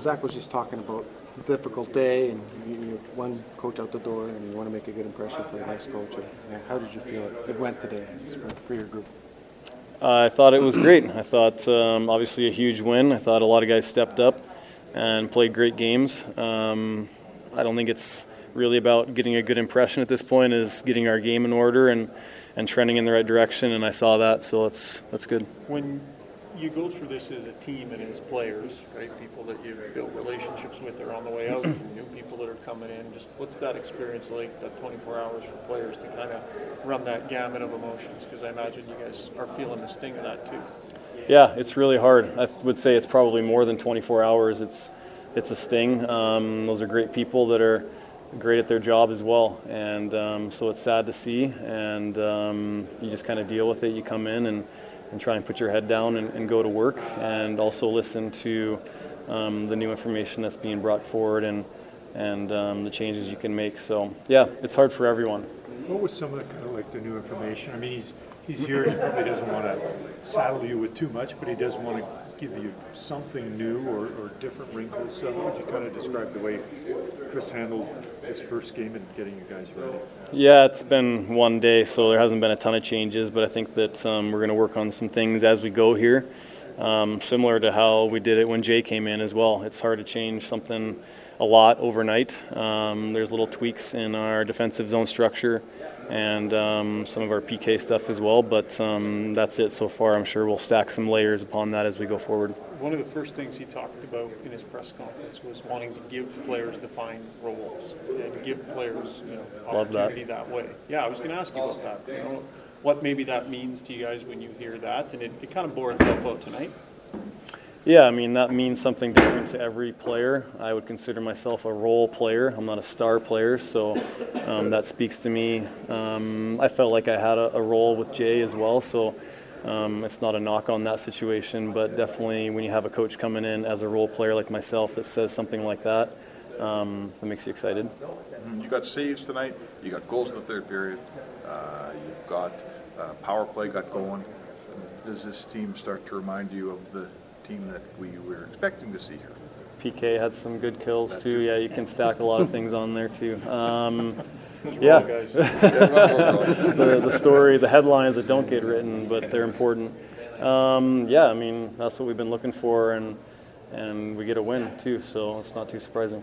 Zach was just talking about the difficult day, and you, you one coach out the door, and you want to make a good impression for the next coach. And how did you feel it went today for, for your group? I thought it was great. I thought um, obviously a huge win. I thought a lot of guys stepped up and played great games. Um, I don't think it's really about getting a good impression at this point. Is getting our game in order and and trending in the right direction. And I saw that, so that's that's good. When you go through this as a team and as players, right? People that you've built relationships with are on the way out, new people that are coming in. Just what's that experience like? That 24 hours for players to kind of run that gamut of emotions? Because I imagine you guys are feeling the sting of that too. Yeah, it's really hard. I would say it's probably more than 24 hours. It's it's a sting. Um, those are great people that are great at their job as well, and um, so it's sad to see. And um, you just kind of deal with it. You come in and and try and put your head down and, and go to work and also listen to um, the new information that's being brought forward and and um, the changes you can make. So yeah, it's hard for everyone. What was some of the kind of like the new information? I mean, he's he's here. He probably doesn't want to saddle you with too much, but he does want to give you something new or, or different wrinkles. So, would you kind of describe the way Kris handled his first game and getting you guys ready? Yeah, it's been one day, so there hasn't been a ton of changes, but I think that um, we're going to work on some things as we go here. Um, similar to how we did it when Jay came in as well. It's hard to change something a lot overnight. Um, there's little tweaks in our defensive zone structure and um, some of our PK stuff as well. But um, that's it so far. I'm sure we'll stack some layers upon that as we go forward. One of the first things he talked about in his press conference was wanting to give players defined roles and give players you know, opportunity that. that. way. Yeah, I was going to ask you about that. You know, what maybe that means to you guys when you hear that, and it, it kind of bore itself out tonight. Yeah, I mean, that means something different to every player. I would consider myself a role player. I'm not a star player, so um, that speaks to me. Um, I felt like I had a, a, role with Jay as well, so um, it's not a knock on that situation, but definitely when you have a coach coming in as a role player like myself that says something like that, um, it makes you excited. Mm-hmm. You got saves tonight, you got goals in the third period, uh, you've got uh, power play got going. Does this team start to remind you of the team that we were expecting to see here. PK had some good kills too. Yeah, you can stack a lot of things on there too. Um, yeah, the, the story, the headlines that don't get written, but they're important. Um, yeah, I mean that's what we've been looking for, and and we get a win too, so it's not too surprising.